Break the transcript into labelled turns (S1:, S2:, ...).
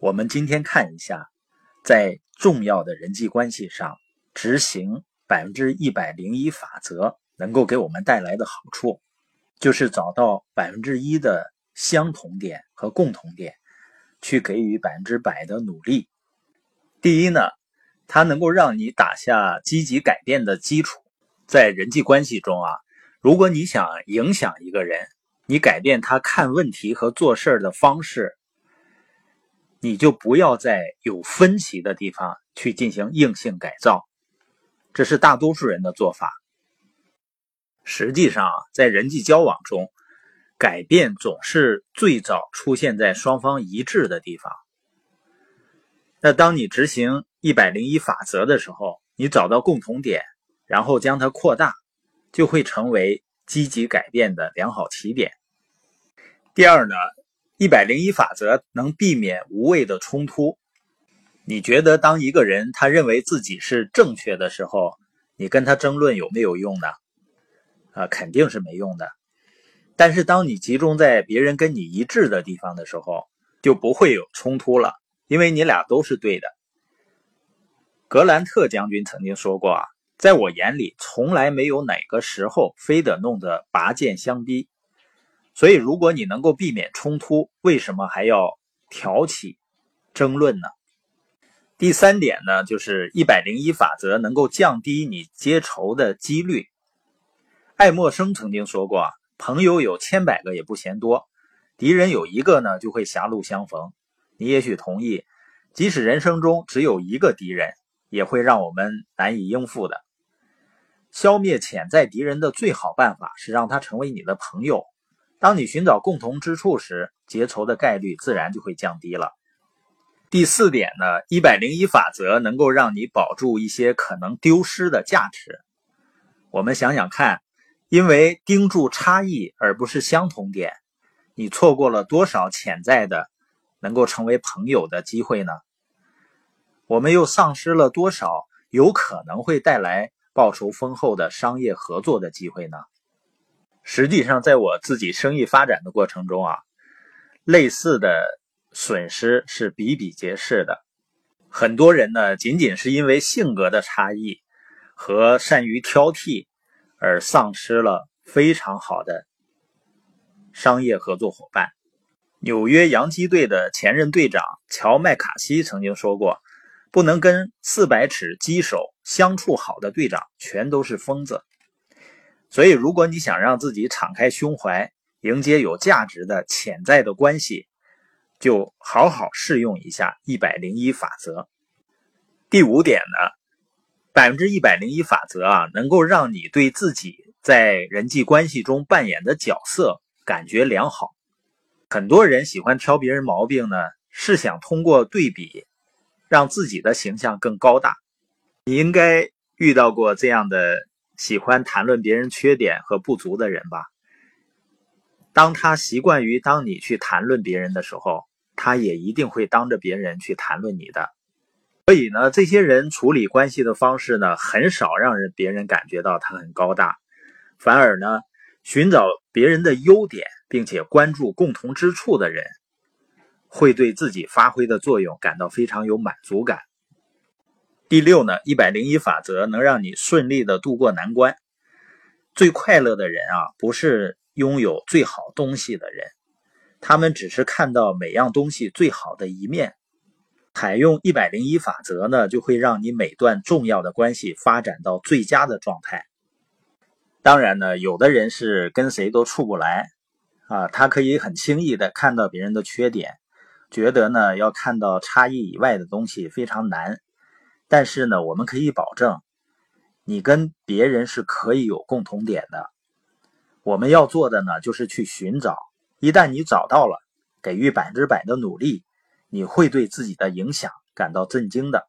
S1: 我们今天看一下，在重要的人际关系上执行百分之一百零一法则能够给我们带来的好处，就是找到百分之一的相同点和共同点，去给予百分之百的努力。第一呢，它能够让你打下积极改变的基础。在人际关系中啊，如果你想影响一个人，你改变他看问题和做事的方式。你就不要在有分歧的地方去进行硬性改造，这是大多数人的做法。实际上，在人际交往中，改变总是最早出现在双方一致的地方。那当你执行一百零一法则的时候，你找到共同点，然后将它扩大，就会成为积极改变的良好起点。第二呢？一百零一法则能避免无谓的冲突。你觉得，当一个人他认为自己是正确的时候，你跟他争论有没有用呢？啊，肯定是没用的。但是，当你集中在别人跟你一致的地方的时候，就不会有冲突了，因为你俩都是对的。格兰特将军曾经说过啊，在我眼里，从来没有哪个时候非得弄得拔剑相逼。所以，如果你能够避免冲突，为什么还要挑起争论呢？第三点呢，就是一百零一法则能够降低你结仇的几率。爱默生曾经说过：“朋友有千百个也不嫌多，敌人有一个呢，就会狭路相逢。”你也许同意，即使人生中只有一个敌人，也会让我们难以应付的。消灭潜在敌人的最好办法是让他成为你的朋友。当你寻找共同之处时，结仇的概率自然就会降低了。第四点呢，一百零一法则能够让你保住一些可能丢失的价值。我们想想看，因为盯住差异而不是相同点，你错过了多少潜在的能够成为朋友的机会呢？我们又丧失了多少有可能会带来报酬丰厚的商业合作的机会呢？实际上，在我自己生意发展的过程中啊，类似的损失是比比皆是的。很多人呢，仅仅是因为性格的差异和善于挑剔，而丧失了非常好的商业合作伙伴。纽约洋基队的前任队长乔麦卡锡曾经说过：“不能跟四百尺击手相处好的队长，全都是疯子。”所以，如果你想让自己敞开胸怀，迎接有价值的潜在的关系，就好好试用一下一百零一法则。第五点呢，百分之一百零一法则啊，能够让你对自己在人际关系中扮演的角色感觉良好。很多人喜欢挑别人毛病呢，是想通过对比，让自己的形象更高大。你应该遇到过这样的。喜欢谈论别人缺点和不足的人吧。当他习惯于当你去谈论别人的时候，他也一定会当着别人去谈论你的。所以呢，这些人处理关系的方式呢，很少让人别人感觉到他很高大，反而呢，寻找别人的优点，并且关注共同之处的人，会对自己发挥的作用感到非常有满足感。第六呢，一百零一法则能让你顺利的度过难关。最快乐的人啊，不是拥有最好东西的人，他们只是看到每样东西最好的一面。采用一百零一法则呢，就会让你每段重要的关系发展到最佳的状态。当然呢，有的人是跟谁都处不来啊，他可以很轻易的看到别人的缺点，觉得呢要看到差异以外的东西非常难。但是呢，我们可以保证，你跟别人是可以有共同点的。我们要做的呢，就是去寻找。一旦你找到了，给予百分之百的努力，你会对自己的影响感到震惊的。